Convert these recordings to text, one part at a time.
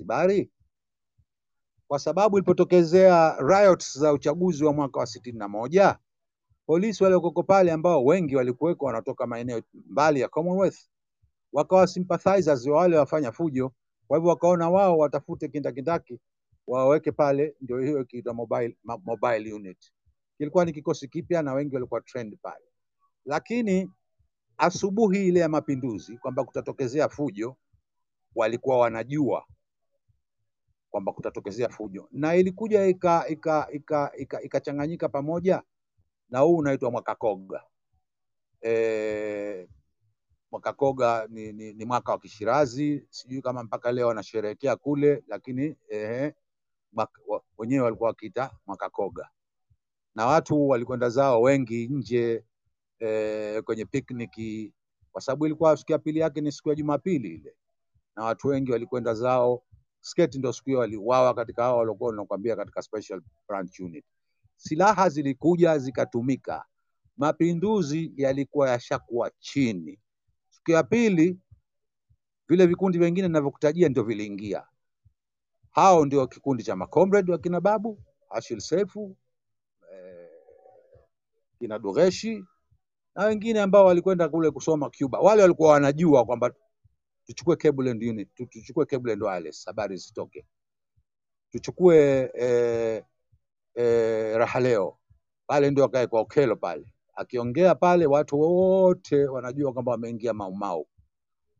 Wazanzibari? Kwa sababu ilipotokezea riots za uchaguzi wa mwaka wa sitini na moja polisi waliokoko pale ambao wengi walikuweko wanatoka maeneo mbali ya Commonwealth wakawa sympathizers wa wale wafanya fujo. Kwa hivyo wakaona wao watafute kindakindaki waweke pale, ndio hiyo ikiitwa mobile, mobile unit. Kilikuwa ni kikosi kipya na wengi walikuwa trained pale, lakini asubuhi ile ya mapinduzi kwamba kutatokezea fujo, walikuwa wanajua kwamba kutatokezea fujo, na ilikuja ikachanganyika ika, ika, ika, ikachanganyika pamoja na huu unaitwa Mwakakoga. E, Mwakakoga ni, ni, ni mwaka wa Kishirazi, sijui kama mpaka leo wanasherehekea kule, lakini ehe, wenyewe walikuwa wakiita Mwakakoga, na watu walikwenda zao wengi nje e, kwenye pikniki, kwa sababu ilikuwa siku ya pili yake ni siku ya Jumapili ile, na watu wengi walikwenda zao. Sketi ndio siku hiyo waliuawa katika hao waliokuwa nakwambia katika special branch unit. Silaha zilikuja zikatumika, mapinduzi yalikuwa yashakuwa chini. Siku ya pili vile vikundi vingine ninavyokutajia ndio viliingia. Hao ndio kikundi cha macomrade wa kina Babu Ashil Sefu, eh, kina Dureshi na wengine ambao walikwenda kule kusoma Cuba. Wale walikuwa wanajua kwamba tuchukue cable and unit, tuchukue cable and wireless, habari zitoke, tuchukue eh, eh, raha leo pale, ndio akae kwa Okelo pale, akiongea pale watu wote wanajua kwamba wameingia Maumau.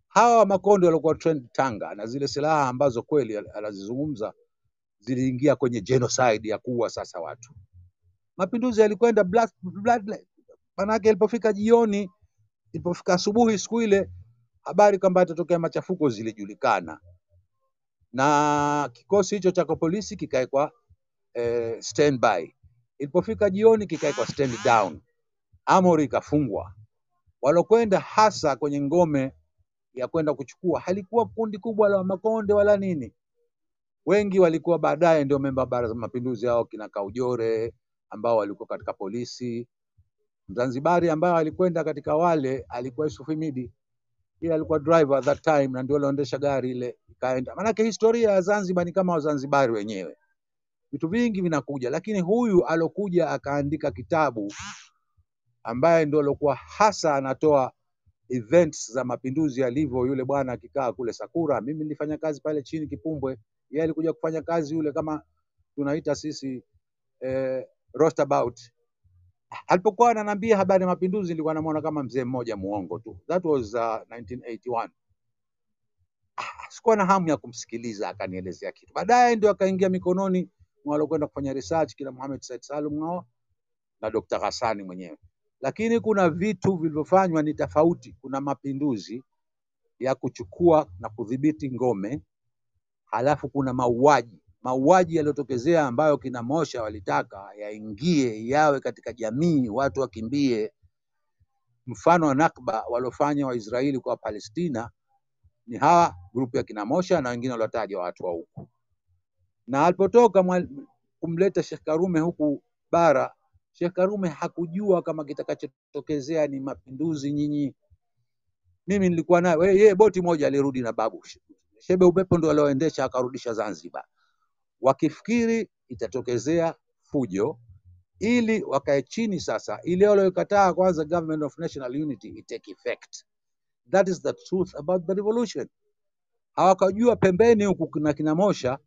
Hawa makonde walikuwa trend Tanga, na zile silaha ambazo kweli anazizungumza ziliingia kwenye genocide ya kuua sasa watu. Mapinduzi yalikwenda blood, blood, manake ilipofika jioni, ilipofika asubuhi siku ile, habari kwamba yatatokea machafuko zilijulikana, na kikosi hicho cha polisi kikawekwa eh, standby. Ilipofika jioni, kikawekwa stand down, amri ikafungwa. Walokwenda hasa kwenye ngome ya kwenda kuchukua halikuwa kundi kubwa la makonde wala nini, wengi walikuwa baadaye ndio memba baraza mapinduzi hao kina Kaujore ambao walikuwa katika polisi. Mzanzibari ambaye alikwenda katika wale alikuwa Yusuf Himidi, yeye alikuwa driver at that time na ndio aliendesha gari ile ikaenda. Maanake historia ya Zanzibar ni kama Wazanzibari wenyewe, vitu vingi vinakuja, lakini huyu alokuja akaandika kitabu ambaye ndio alikuwa hasa anatoa events za mapinduzi yalivyo. Yule bwana akikaa kule Sakura, mimi nilifanya kazi pale chini Kipumbwe, yeye alikuja kufanya kazi yule kama tunaita sisi eh, roundabout. Alipokuwa ananiambia habari ya mapinduzi, nilikuwa namuona kama mzee mmoja muongo tu. That was uh, 1981. Sikuwa na hamu ya kumsikiliza, akanielezea kitu. Baadaye ndio akaingia mikononi mwa kufanya research kila Mohamed Said Salum ngao na Dr. Hassani mwenyewe, lakini kuna vitu vilivyofanywa ni tofauti. Kuna mapinduzi ya kuchukua na kudhibiti ngome, halafu kuna mauaji mauaji yaliyotokezea ambayo kina Mosha walitaka yaingie yawe katika jamii, watu wakimbie. Mfano wa Nakba waliofanya Waisraeli kwa Palestina ni hawa grupu ya kina Mosha na wengine waliotaja watu wa huku, na alipotoka kumleta Sheikh Karume huku bara, Sheikh Karume hakujua kama kitakachotokezea ni mapinduzi. Nyinyi mimi nilikuwa naye yeye, boti moja alirudi na babu Shebe Upepo ndo alioendesha akarudisha Zanzibar, wakifikiri itatokezea fujo ili wakae chini sasa, ile waliokataa kwanza government of national unity itake effect. That is the truth about the revolution. Hawakajua pembeni huku na kina Mosha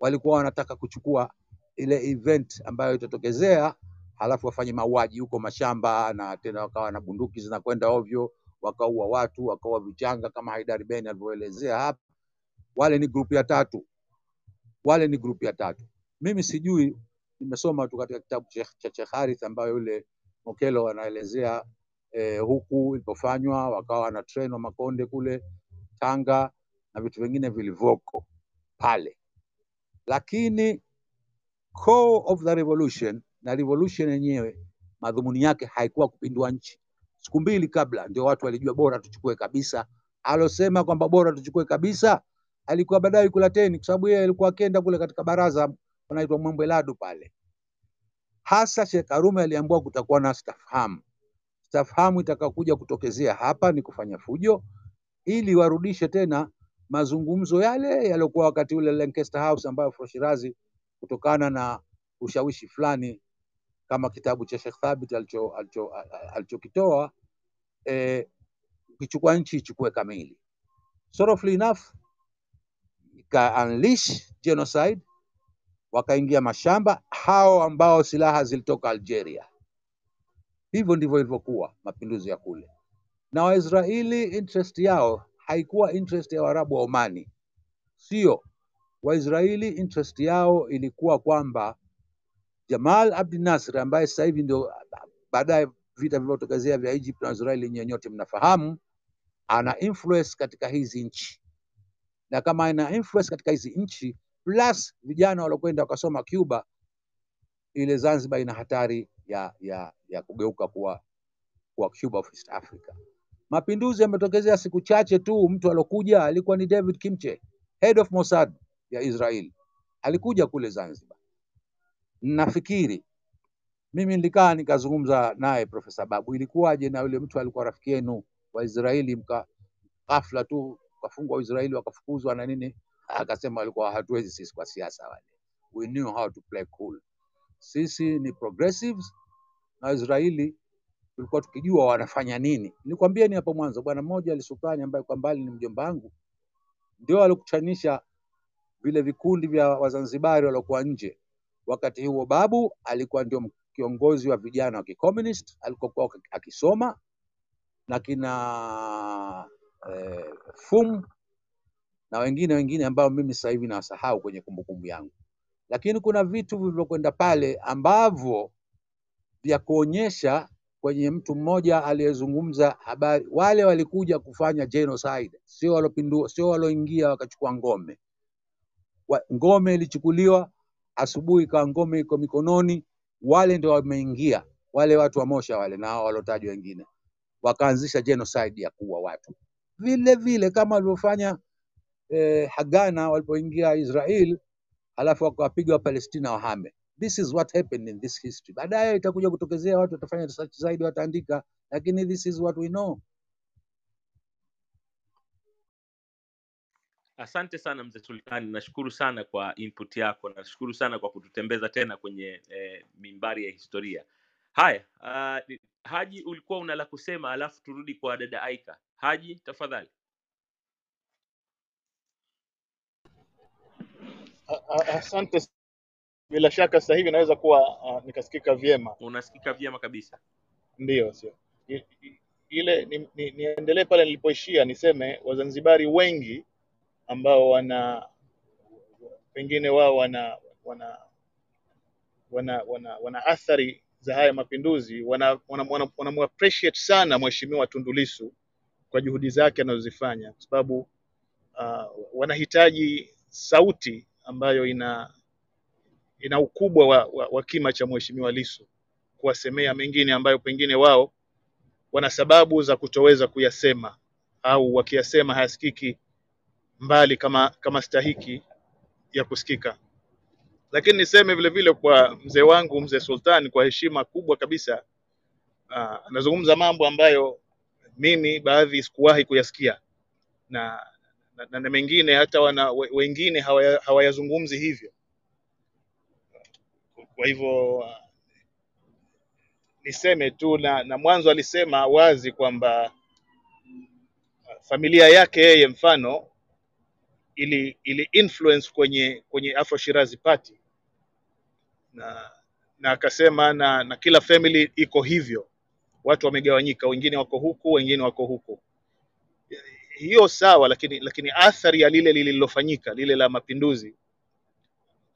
walikuwa wanataka kuchukua ile event ambayo itatokezea, halafu wafanye mauaji huko mashamba, na tena wakawa na bunduki zinakwenda ovyo, wakaua watu, wakaua vichanga kama Haidari Ben alivyoelezea hapa. Wale ni grupu ya tatu, wale ni grupu ya tatu. Mimi sijui, nimesoma tu katika kitabu cha Sheikh Harith ambayo yule Mokelo anaelezea eh, huku ilipofanywa, wakawa wana train wa Makonde kule Tanga na vitu vingine vilivyoko pale, lakini core of the revolution na revolution yenyewe madhumuni yake haikuwa kupindua nchi. Siku mbili kabla ndio watu walijua bora tuchukue kabisa. Alosema kwamba bora tuchukue kabisa alikuwa baadaye Kulateni, kwa sababu yeye alikuwa akenda kule katika baraza wanaitwa Mwembeladu pale. Hasa Sheikh Karume aliambiwa kutakuwa na stafhamu. Stafhamu itakayokuja kutokezea hapa ni kufanya fujo ili warudishe tena mazungumzo yale yaliokuwa wakati ule Lancaster House, ambayo Shirazi kutokana na ushawishi fulani kama kitabu cha Sheikh Thabit alicho alicho alichokitoa eh, ukichukua nchi ichukue kamili. Sorrowfully enough ika unleash genocide, wakaingia mashamba hao ambao silaha zilitoka Algeria. Hivyo ndivyo ilivyokuwa mapinduzi ya kule, na Waisraeli interest yao haikuwa interest ya Waarabu wa Omani, sio. Waisraeli interest yao ilikuwa kwamba Jamal Abdel Nasser ambaye sasa hivi ndio baadaye vita vilivyotokezea vya Egypt na Israeli nyenye nyote mnafahamu, ana influence katika hizi nchi, na kama ana influence katika hizi nchi plus vijana waliokwenda wakasoma Cuba, ile Zanzibar ina hatari ya, ya, ya kugeuka kuwa, kuwa Cuba of East Africa. Mapinduzi yametokezea siku chache tu, mtu alokuja alikuwa ni David Kimche, head of Mossad ya Israel, alikuja kule Zanzibar. Nafikiri mimi nilikaa nikazungumza naye Profesa Babu, ilikuwaje na yule mtu alikuwa rafiki yenu wa Israeli, mka ghafla tu kafungwa Israeli wakafukuzwa na nini? Akasema walikuwa hatuwezi sisi kwa siasa wale, we knew how to play cool. Sisi ni progressives na Israeli tulikuwa tukijua wanafanya nini. Nilikwambia ni hapo mwanzo, bwana mmoja alisultani ambaye kwa mbali ni mjomba wangu, ndio alikuchanisha vile vikundi vya Wazanzibari waliokuwa nje. Wakati huo Babu alikuwa ndio kiongozi wa vijana wa kikomunist alikokuwa akisoma na kina eh, Fum na wengine wengine ambao mimi sasa hivi nawasahau kwenye kumbukumbu yangu, lakini kuna vitu vilivyokwenda pale ambavyo vya kuonyesha kwenye mtu mmoja aliyezungumza habari, wale walikuja kufanya genocide, sio walopindua, sio waloingia wakachukua ngome. Wa, ngome ilichukuliwa asubuhi, ikawa ngome iko mikononi, wale ndio wameingia, wale watu wa Mosha wale na walotajwa wengine, wakaanzisha genocide ya kuua watu vile vile kama walivyofanya eh, Hagana walipoingia Israel, halafu wakawapiga Wapalestina wahame. This is what happened in this history. Baadaye itakuja kutokezea, watu watafanya research zaidi, wataandika, lakini this is what we know. Asante sana mzee Sultani, nashukuru sana kwa input yako, nashukuru sana kwa kututembeza tena kwenye eh, mimbari ya historia. Haya, uh, Haji, ulikuwa una la kusema, alafu turudi kwa dada Aika. Haji, tafadhali. Asante. Bila shaka sasa hivi naweza kuwa uh, nikasikika vyema. Unasikika vyema kabisa. Ndiyo, sio I- i- ile ni, ni, niendelee pale nilipoishia, niseme Wazanzibari wengi ambao wana pengine wao wana wana wana, wana, wana athari za haya mapinduzi wana, wana, wana, wana appreciate sana Mheshimiwa Tundu Lissu kwa juhudi zake anazozifanya kwa sababu uh, wanahitaji sauti ambayo ina ina ukubwa wa, wa, wa kima cha Mheshimiwa Lissu kuwasemea mengine ambayo pengine wao wana sababu za kutoweza kuyasema au wakiyasema hayasikiki mbali kama kama stahiki ya kusikika. Lakini niseme vile vile kwa mzee wangu mzee Sultani, kwa heshima kubwa kabisa, uh, anazungumza mambo ambayo mimi baadhi sikuwahi kuyasikia. Na, na, na, mengine hata wana, we- wengine hawaya- hawayazungumzi hivyo. Kwa hivyo uh, niseme tu na, na mwanzo alisema wazi kwamba uh, familia yake yeye mfano ili, ili influence kwenye kwenye Afro Shirazi Party. Na na akasema na, na kila family iko hivyo, watu wamegawanyika, wengine wako huku, wengine wako huku. Hiyo sawa, lakini lakini athari ya lile lililofanyika lile la mapinduzi,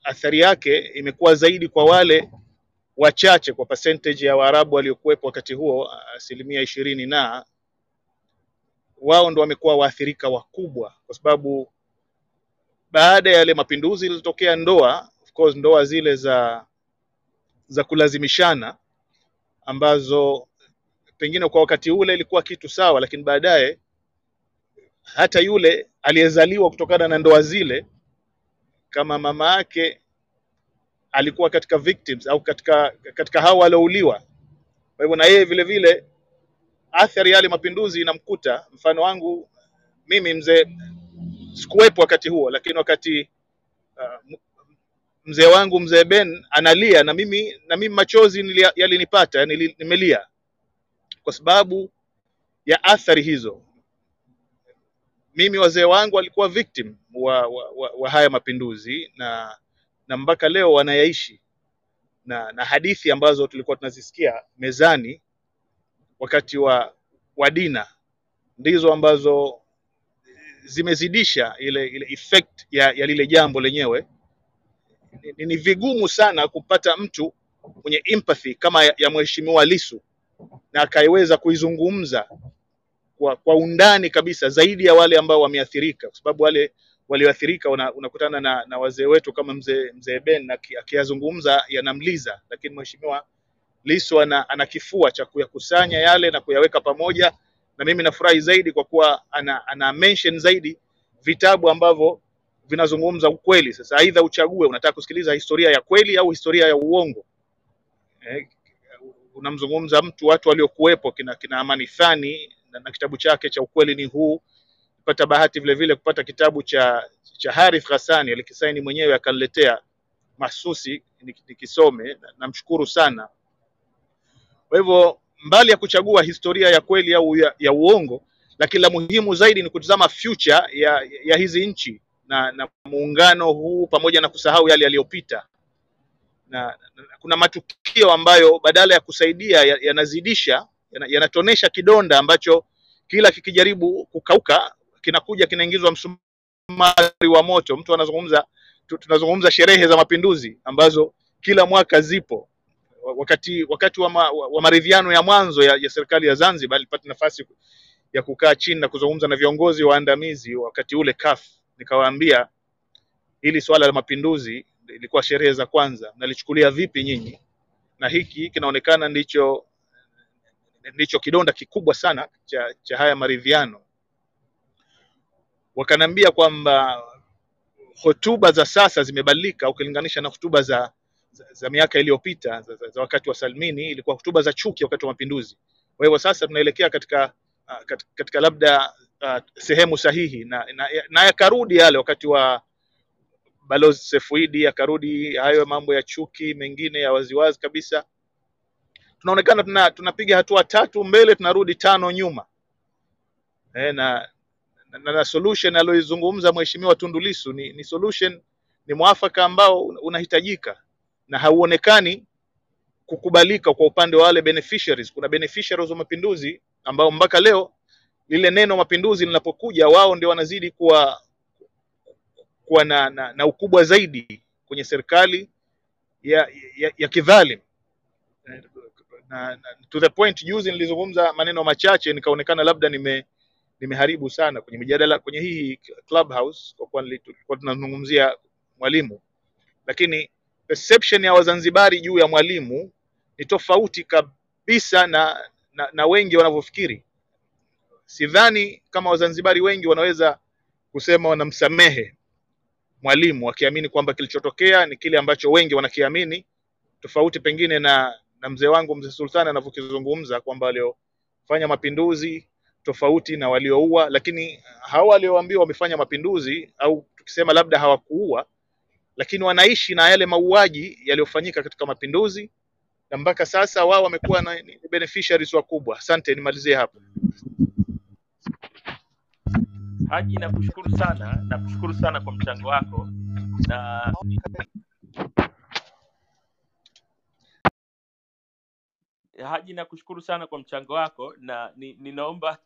athari yake imekuwa zaidi kwa wale wachache, kwa percentage ya Waarabu waliokuwepo wakati huo, asilimia ishirini na wao ndo wamekuwa waathirika wakubwa, kwa sababu baada ya yale mapinduzi ilitokea ndoa, of course, ndoa zile za za kulazimishana ambazo pengine kwa wakati ule ilikuwa kitu sawa, lakini baadaye hata yule aliyezaliwa kutokana na ndoa zile, kama mama yake alikuwa katika victims au katika katika hao waliouliwa, kwa hivyo na yeye vile vile athari ya yale mapinduzi inamkuta. Mfano wangu mimi mzee sikuwepo wakati huo, lakini wakati uh, mzee wangu mzee Ben analia na mimi na mimi machozi yalinipata, yani nimelia kwa sababu ya athari hizo. Mimi wazee wangu walikuwa victim wa, wa, wa, wa haya mapinduzi na na mpaka leo wanayaishi na, na hadithi ambazo tulikuwa tunazisikia mezani wakati wa wa dina ndizo ambazo zimezidisha ile ile effect ya, ya lile jambo lenyewe. Ni, ni vigumu sana kupata mtu mwenye empathy kama ya, ya mheshimiwa Lisu na akaiweza kuizungumza kwa, kwa undani kabisa zaidi ya wale ambao wameathirika, kwa sababu wale walioathirika una, unakutana na, na wazee wetu kama mzee mzee Ben akiyazungumza yanamliza, lakini mheshimiwa Lissu ana, ana kifua cha kuyakusanya yale na kuyaweka pamoja, na mimi nafurahi zaidi kwa kuwa ana, ana mention zaidi vitabu ambavyo vinazungumza ukweli. Sasa aidha uchague unataka kusikiliza historia ya kweli au historia ya uongo. Eh, unamzungumza mtu watu waliokuwepo kina, kina Amani Thani na, na kitabu chake cha ukweli ni huu. Pata bahati vile vile kupata kitabu cha cha Harith Ghassani alikisaini mwenyewe akaniletea mahsusi nikisome, namshukuru na- sana. Kwa hivyo mbali ya kuchagua historia ya kweli au ya, ya uongo, lakini la muhimu zaidi ni kutizama future ya, ya hizi nchi na, na muungano huu pamoja na kusahau yale yaliyopita na, na kuna matukio ambayo badala ya kusaidia yanazidisha ya yanatonesha kidonda ambacho kila kikijaribu kukauka kinakuja kinaingizwa msumari wa moto. Mtu anazungumza tunazungumza sherehe za mapinduzi ambazo kila mwaka zipo. Wakati wakati wa, ma, wa, maridhiano ya mwanzo ya, ya serikali ya Zanzibar nilipata nafasi ya kukaa chini na kuzungumza na viongozi waandamizi wakati ule CUF, nikawaambia hili swala la mapinduzi ilikuwa sherehe za kwanza, nalichukulia vipi nyinyi? Na hiki kinaonekana ndicho ndicho kidonda kikubwa sana cha, cha haya maridhiano. Wakanambia kwamba hotuba za sasa zimebadilika ukilinganisha na hotuba za, za, za miaka iliyopita za, za, za wakati wa Salmini, ilikuwa hotuba za chuki wakati wa mapinduzi. Kwa hivyo sasa tunaelekea katika uh, katika, labda uh, sehemu sahihi na, na, na yakarudi yale wakati wa Balozi Sefuidi akarudi hayo mambo ya chuki mengine ya waziwazi kabisa. Tunaonekana tuna, tunapiga hatua tatu mbele, tunarudi tano nyuma e, na, na, na solution aliyoizungumza Mheshimiwa Tundu Lissu ni, ni solution ni mwafaka ambao unahitajika na hauonekani kukubalika kwa upande wa wale beneficiaries. Kuna beneficiaries wa mapinduzi ambao mpaka leo lile neno mapinduzi linapokuja, wao ndio wanazidi kuwa kuwa na, na, na ukubwa zaidi kwenye serikali ya, ya, ya kidhalim na, na, to the point juzi nilizungumza maneno machache nikaonekana labda nime nimeharibu sana kwenye mijadala kwenye hii clubhouse kwa kuwa tulikuwa tunazungumzia mwalimu. Lakini perception ya wazanzibari juu ya mwalimu ni tofauti kabisa na, na, na wengi wanavyofikiri. Sidhani kama wazanzibari wengi wanaweza kusema wanamsamehe mwalimu wakiamini kwamba kilichotokea ni kile ambacho wengi wanakiamini tofauti pengine na na mzee wangu mzee Sultani anavyokizungumza kwamba waliofanya mapinduzi tofauti na walioua, lakini hao walioambiwa wamefanya mapinduzi au tukisema labda hawakuua, lakini wanaishi na yale mauaji yaliyofanyika katika mapinduzi, na mpaka sasa wao wamekuwa ni beneficiaries wakubwa. Asante, nimalizie hapo. Haji, nakushukuru sana, nakushukuru sana kwa mchango wako na Haji, nakushukuru sana kwa mchango wako na ni, ninaomba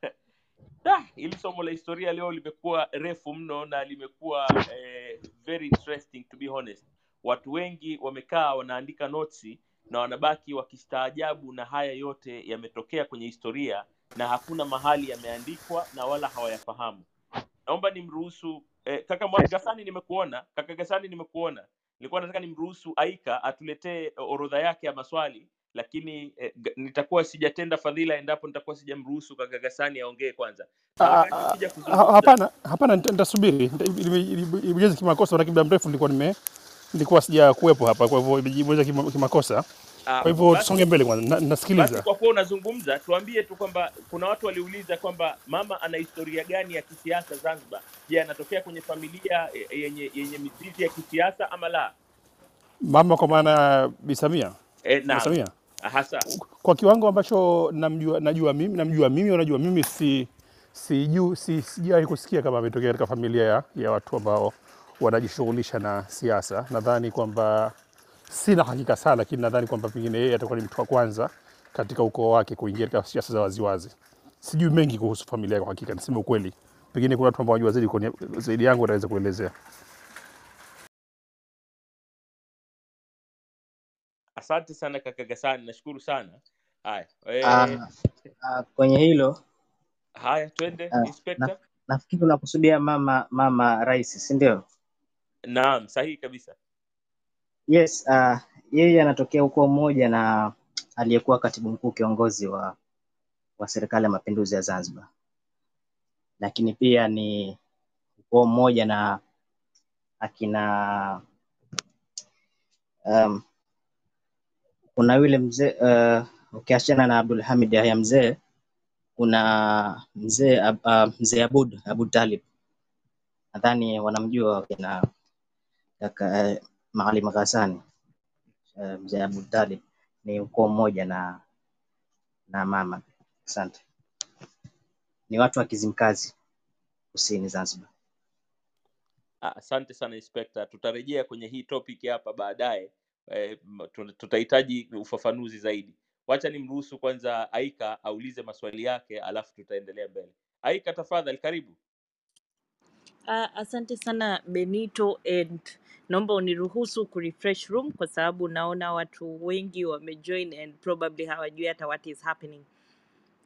Ah, hili somo la historia leo limekuwa refu mno na limekuwa eh, very interesting to be honest. Watu wengi wamekaa wanaandika notsi na wanabaki wakistaajabu na haya yote yametokea kwenye historia na hakuna mahali yameandikwa na wala hawayafahamu. Naomba nimruhusu eh, kaka Gasani, nimekuona kaka Gasani, nimekuona. Nilikuwa nataka nimruhusu Aika atuletee orodha yake ya maswali lakini eh, nitakuwa sijatenda fadhila endapo nitakuwa sijamruhusu kaka Gasani aongee kwanza Ah, ah, ah, Hapana, hapana, nitasubiri. Ibijezi kimakosa, lakini muda mrefu nilikuwa nime nilikuwa sija kuwepo hapa, kwa hivyo imejibweza kima- kimakosa. Ah, Kwa hivyo tusonge mbele kwanza, nasikiliza. kwa kuwa unazungumza tuambie tu kwamba kuna watu waliuliza kwamba mama ana historia gani ya kisiasa zanzibar? Je anatokea kwenye familia eh, yenye yenye mizizi ya kisiasa ama la? Mama kwa maana Bi Samia, e, Samia, hasa. Kwa kiwango ambacho namjua, najua mimi, namjua mimi, unajua mimi si, sijawahi kusikia kama ametokea katika familia ya, ya watu ambao wanajishughulisha na siasa. Nadhani kwamba sina hakika sana, lakini nadhani kwamba pengine yeye atakuwa ni mtu wa kwanza katika ukoo wake kuingia katika siasa za waziwazi. Sijui mengi kuhusu familia kwa hakika, niseme ukweli. Pengine kuna watu ambao wajua zaidi, zaidi yangu wataweza kuelezea. asante sana kaka gasani nashukuru sana haya uh, ah, kwenye hilo haya twende na, inspector nafikiri unakusudia mama mama rais, si ndio? naam sahihi kabisa Yes, uh, yeye anatokea ukoo mmoja na aliyekuwa katibu mkuu kiongozi wa wa serikali ya mapinduzi ya Zanzibar, lakini pia ni ukoo mmoja na akina um, kuna yule mzee uh, ukiachana na Abdul Hamid Yahya mzee, kuna mzee uh, mzee Abud Abud Talib, nadhani wanamjua wakina kaka Maalim Ghassani uh, mzee Abu Talib ni ukoo mmoja na na mama. Asante. Ni watu wa Kizimkazi kusini Zanzibar. Ah, asante sana inspector tutarejea kwenye hii topic hapa baadaye eh, tutahitaji ufafanuzi zaidi wacha nimruhusu kwanza aika aulize maswali yake alafu tutaendelea mbele aika tafadhali karibu Uh, asante sana Benito and naomba uniruhusu kurefresh room kwa sababu naona watu wengi wamejoin and probably hawajui hata what is happening.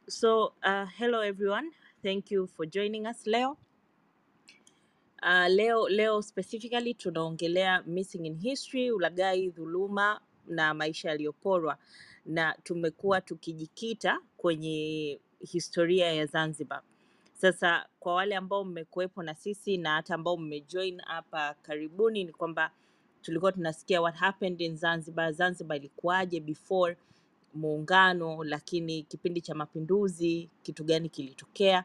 So uh, hello everyone. Thank you for joining us leo. Uh, leo leo specifically tunaongelea missing in history, ulaghai, dhuluma na maisha yaliyoporwa, na tumekuwa tukijikita kwenye historia ya Zanzibar. Sasa kwa wale ambao mmekuwepo na sisi na hata ambao mmejoin hapa karibuni, ni kwamba tulikuwa tunasikia what happened in Zanzibar, Zanzibar ilikuwaje before muungano, lakini kipindi cha mapinduzi kitu gani kilitokea?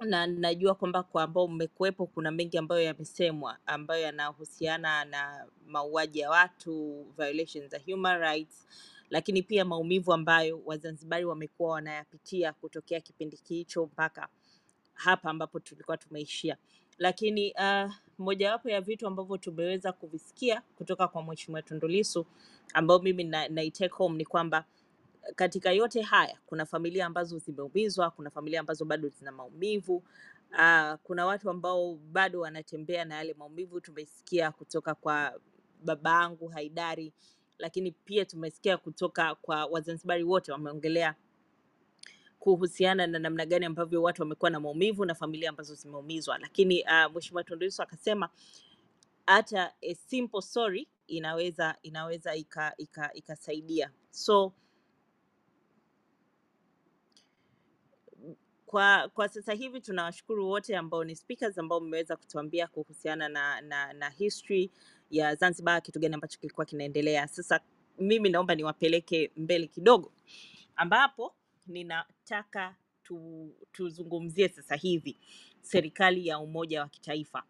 Na najua kwamba kwa ambao mmekuwepo kuna mengi ambayo yamesemwa ambayo yanahusiana na mauaji ya watu, violations za human rights, lakini pia maumivu ambayo Wazanzibari wamekuwa wanayapitia kutokea kipindi hicho mpaka hapa ambapo tulikuwa tumeishia. Lakini uh, mojawapo ya vitu ambavyo tumeweza kuvisikia kutoka kwa Mheshimiwa Tundu Lissu ambao mimi na, na home ni kwamba katika yote haya kuna familia ambazo zimeumizwa, kuna familia ambazo bado zina maumivu. Uh, kuna watu ambao bado wanatembea na yale maumivu. Tumesikia kutoka kwa babangu Haidari, lakini pia tumesikia kutoka kwa Wazanzibari wote wameongelea kuhusiana na namna gani ambavyo watu wamekuwa na maumivu na familia ambazo zimeumizwa. Lakini uh, Mheshimiwa Tundu akasema hata a simple sorry inaweza inaweza ika, ika, ikasaidia so kwa kwa sasa hivi tunawashukuru wote ambao ni speakers ambao mmeweza kutuambia kuhusiana na, na, na history ya Zanzibar, kitu gani ambacho kilikuwa kinaendelea. Sasa mimi naomba niwapeleke mbele kidogo, ambapo ninataka tu, tuzungumzie sasa hivi serikali ya umoja wa kitaifa.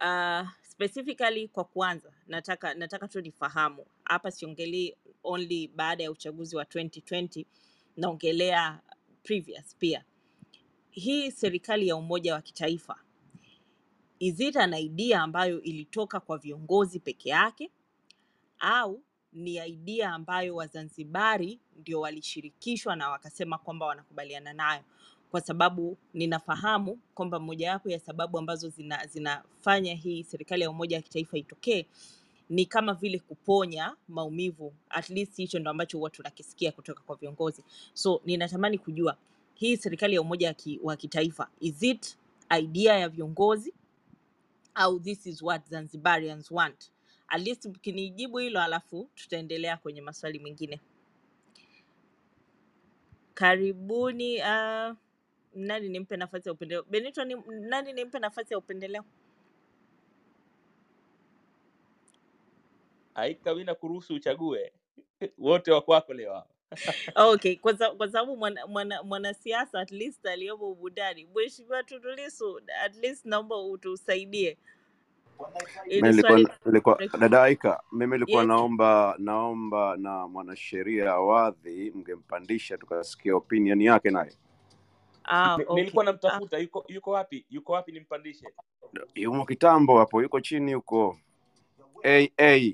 Uh, specifically kwa kwanza nataka nataka tu nifahamu hapa, siongelei only baada ya uchaguzi wa 2020 naongelea previous pia. Hii serikali ya umoja wa kitaifa is it an idea ambayo ilitoka kwa viongozi peke yake au ni idea ambayo Wazanzibari ndio walishirikishwa na wakasema kwamba wanakubaliana nayo, kwa sababu ninafahamu kwamba mojawapo ya sababu ambazo zina, zinafanya hii serikali ya umoja wa kitaifa itokee ni kama vile kuponya maumivu. At least hicho ndo ambacho huwa tunakisikia kutoka kwa viongozi. So ninatamani kujua hii serikali ya umoja ki- wa kitaifa is it idea ya viongozi au this is what Zanzibarians want? At least mkinijibu hilo, alafu tutaendelea kwenye maswali mengine. Karibuni. Uh, nani nimpe nafasi ya upendeleo? Benito, ni, nani nimpe nafasi ya upendeleo? Aika, mi nakuruhusu uchague wote wa kwako leo hapa. okay kwa sababu mwanasiasa mwana, mwana at least aliyomo ubudani mheshimiwa tundulisu at least naomba utusaidie Mimi dada Aika, mimi nilikuwa yes naomba naomba na mwanasheria wadhi mngempandisha tukasikia opinion yake naye. ah okay Nilikuwa ah, namtafuta, yuko yuko wapi? Yuko wapi nimpandishe? Yumo kitambo hapo, yuko chini huko AA.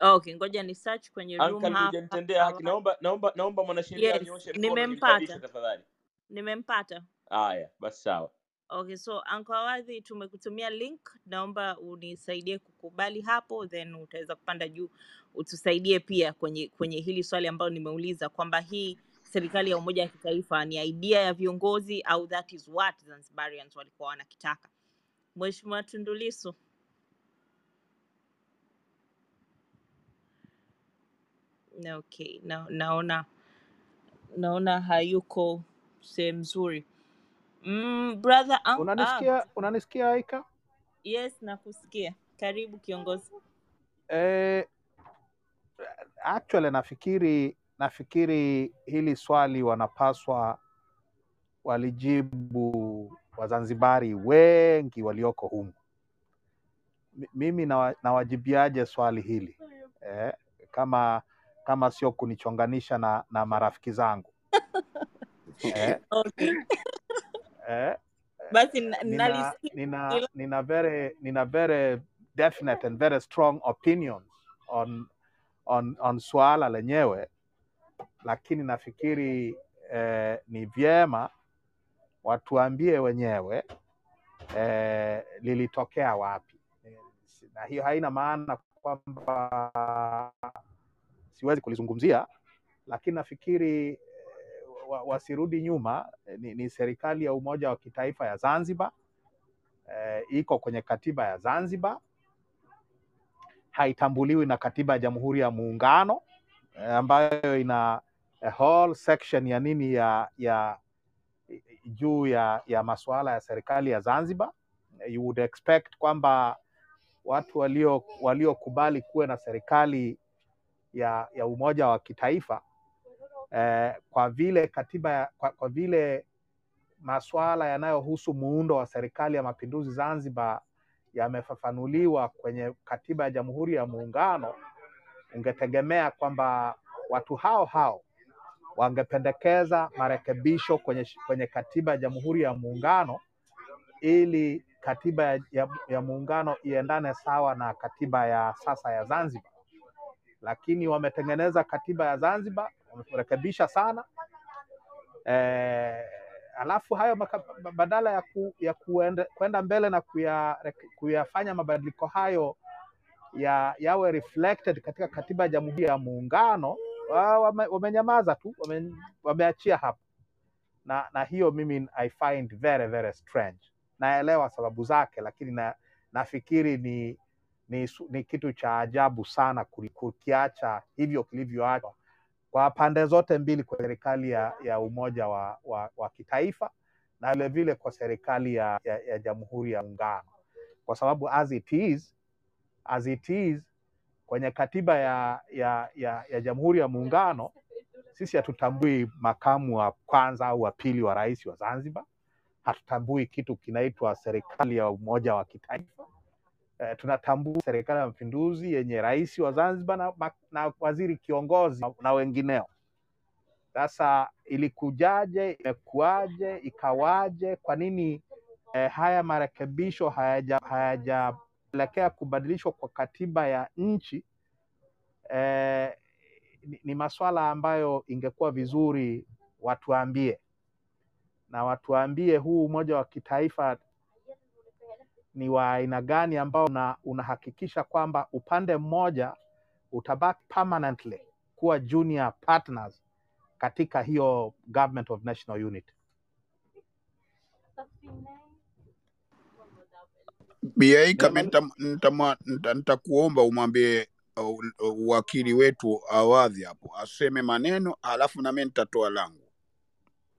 Okay ngoja ni search kwenye room hapa. hujanitendea haki. Naomba naomba naomba mwanasheria yes anyoshe mkono nimempata tafadhali. nimempata. Haya, basi sawa. okay so Uncle Awadhi tumekutumia link. Naomba unisaidie kukubali hapo then utaweza kupanda juu. Utusaidie pia kwenye kwenye hili swali ambalo nimeuliza kwamba hii serikali ya umoja wa kitaifa ni idea ya viongozi au that is what Zanzibarians walikuwa wanakitaka. Mheshimiwa Tundu Lissu okay na, naona naona hayuko sehemu nzuri mm, brother ah, Unanisikia? Unanisikia Aika? yes nakusikia karibu kiongozi Eh, actually nafikiri nafikiri hili swali wanapaswa walijibu Wazanzibari wengi walioko humu. Mi- Mimi nawa- nawajibiaje swali hili eh, kama kama sio kunichonganisha na, na marafiki zangu. Eh, okay. Eh, basi nina nina nina very nina very definite and very strong opinions on on on swala lenyewe, lakini nafikiri eh, ni vyema watuambie wenyewe eh, lilitokea wapi, Eh, na hiyo haina maana kwamba siwezi kulizungumzia, lakini nafikiri eh, wa- wasirudi nyuma. Eh, Ni, ni serikali ya umoja wa kitaifa ya Zanzibar e, iko kwenye katiba ya Zanzibar, haitambuliwi na katiba ya Jamhuri ya Muungano e, ambayo ina a whole section ya nini ya ya juu ya ya masuala ya serikali ya Zanzibar. You would expect kwamba watu walio waliokubali kuwe na serikali ya, ya umoja wa kitaifa eh, kwa vile katiba kwa, kwa vile masuala yanayohusu muundo wa serikali ya mapinduzi Zanzibar yamefafanuliwa kwenye katiba ya Jamhuri ya Muungano, ungetegemea kwamba watu hao hao wangependekeza marekebisho kwenye, kwenye katiba ya Jamhuri ya Muungano ili katiba ya, ya, ya muungano iendane sawa na katiba ya sasa ya Zanzibar, lakini wametengeneza katiba ya Zanzibar, wamerekebisha sana eh, alafu hayo maka, badala ya, ku, ya kuende, kuenda mbele na kuya, kuyafanya mabadiliko hayo ya, yawe reflected katika katiba ya Jamhuri ya Muungano, wame, wamenyamaza tu, wame, wameachia hapo na, na hiyo mimi I find very very strange. Naelewa sababu zake, lakini na, nafikiri ni, ni, ni kitu cha ajabu sana kukiacha hivyo kilivyoachwa kwa pande zote mbili, kwa serikali ya, ya umoja wa, wa, wa kitaifa na vile vile kwa serikali ya, ya, ya Jamhuri ya Muungano, kwa sababu as it is, as it is kwenye katiba ya, ya, ya, ya Jamhuri ya Muungano sisi hatutambui makamu wa kwanza au wa pili wa rais wa Zanzibar. Hatutambui kitu kinaitwa serikali ya umoja wa kitaifa. E, tunatambua serikali ya mapinduzi yenye rais wa Zanzibar na, na waziri kiongozi na, wengineo. Sasa ilikujaje, Imekuaje? ikawaje? Kwa nini eh, haya marekebisho hayaja- hayajapelekea kubadilishwa kwa katiba ya nchi? Eh, ni, ni masuala ambayo ingekuwa vizuri watuambie na watuambie huu umoja wa kitaifa ni wa aina gani ambao una, unahakikisha kwamba upande mmoja utabaki permanently kuwa junior partners katika hiyo government of national unity. Biaika, kama nita- nitakuomba umwambie uh, uh, wakili wetu Awadhi hapo aseme maneno, alafu nami mimi nitatoa langu.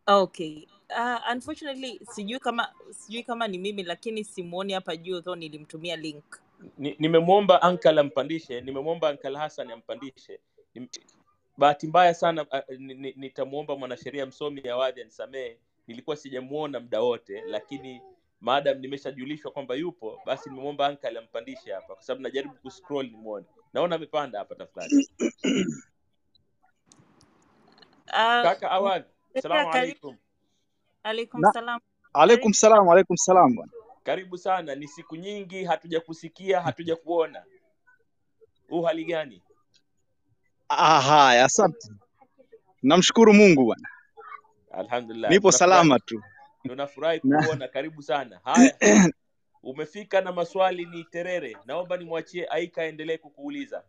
okay uh, unfortunately sijui kama sijui kama ni mimi lakini simuoni hapa juu though nilimtumia link. Ni- ankal ampandishe nimemwomba ankal hasan ampandishe. Nim- bahati mbaya sana uh, ni- ni- mwanasheria msomi awadhi anisamehe. Nilikuwa sijamuona muda wote lakini maadam nimeshajulishwa kwamba yupo basi nimemwomba ankal ampandishe hapa kwa sababu najaribu kuscroll nimwone naona amepanda hapa tafadhali. Uh, kaka awadhi. Salamu alaikum Alaikum salam. Alaikum salam, alaikum salam bwana. karibu sana. Ni siku nyingi hatuja kusikia hatuja kuona huu hali gani? Ah, haya, asante. Namshukuru Mungu bwana, alhamdulillah. Nipo salama tu. tunafurahi Na- kuona karibu sana. Haya. Umefika na maswali ni terere. Naomba nimwachie aika aendelee kukuuliza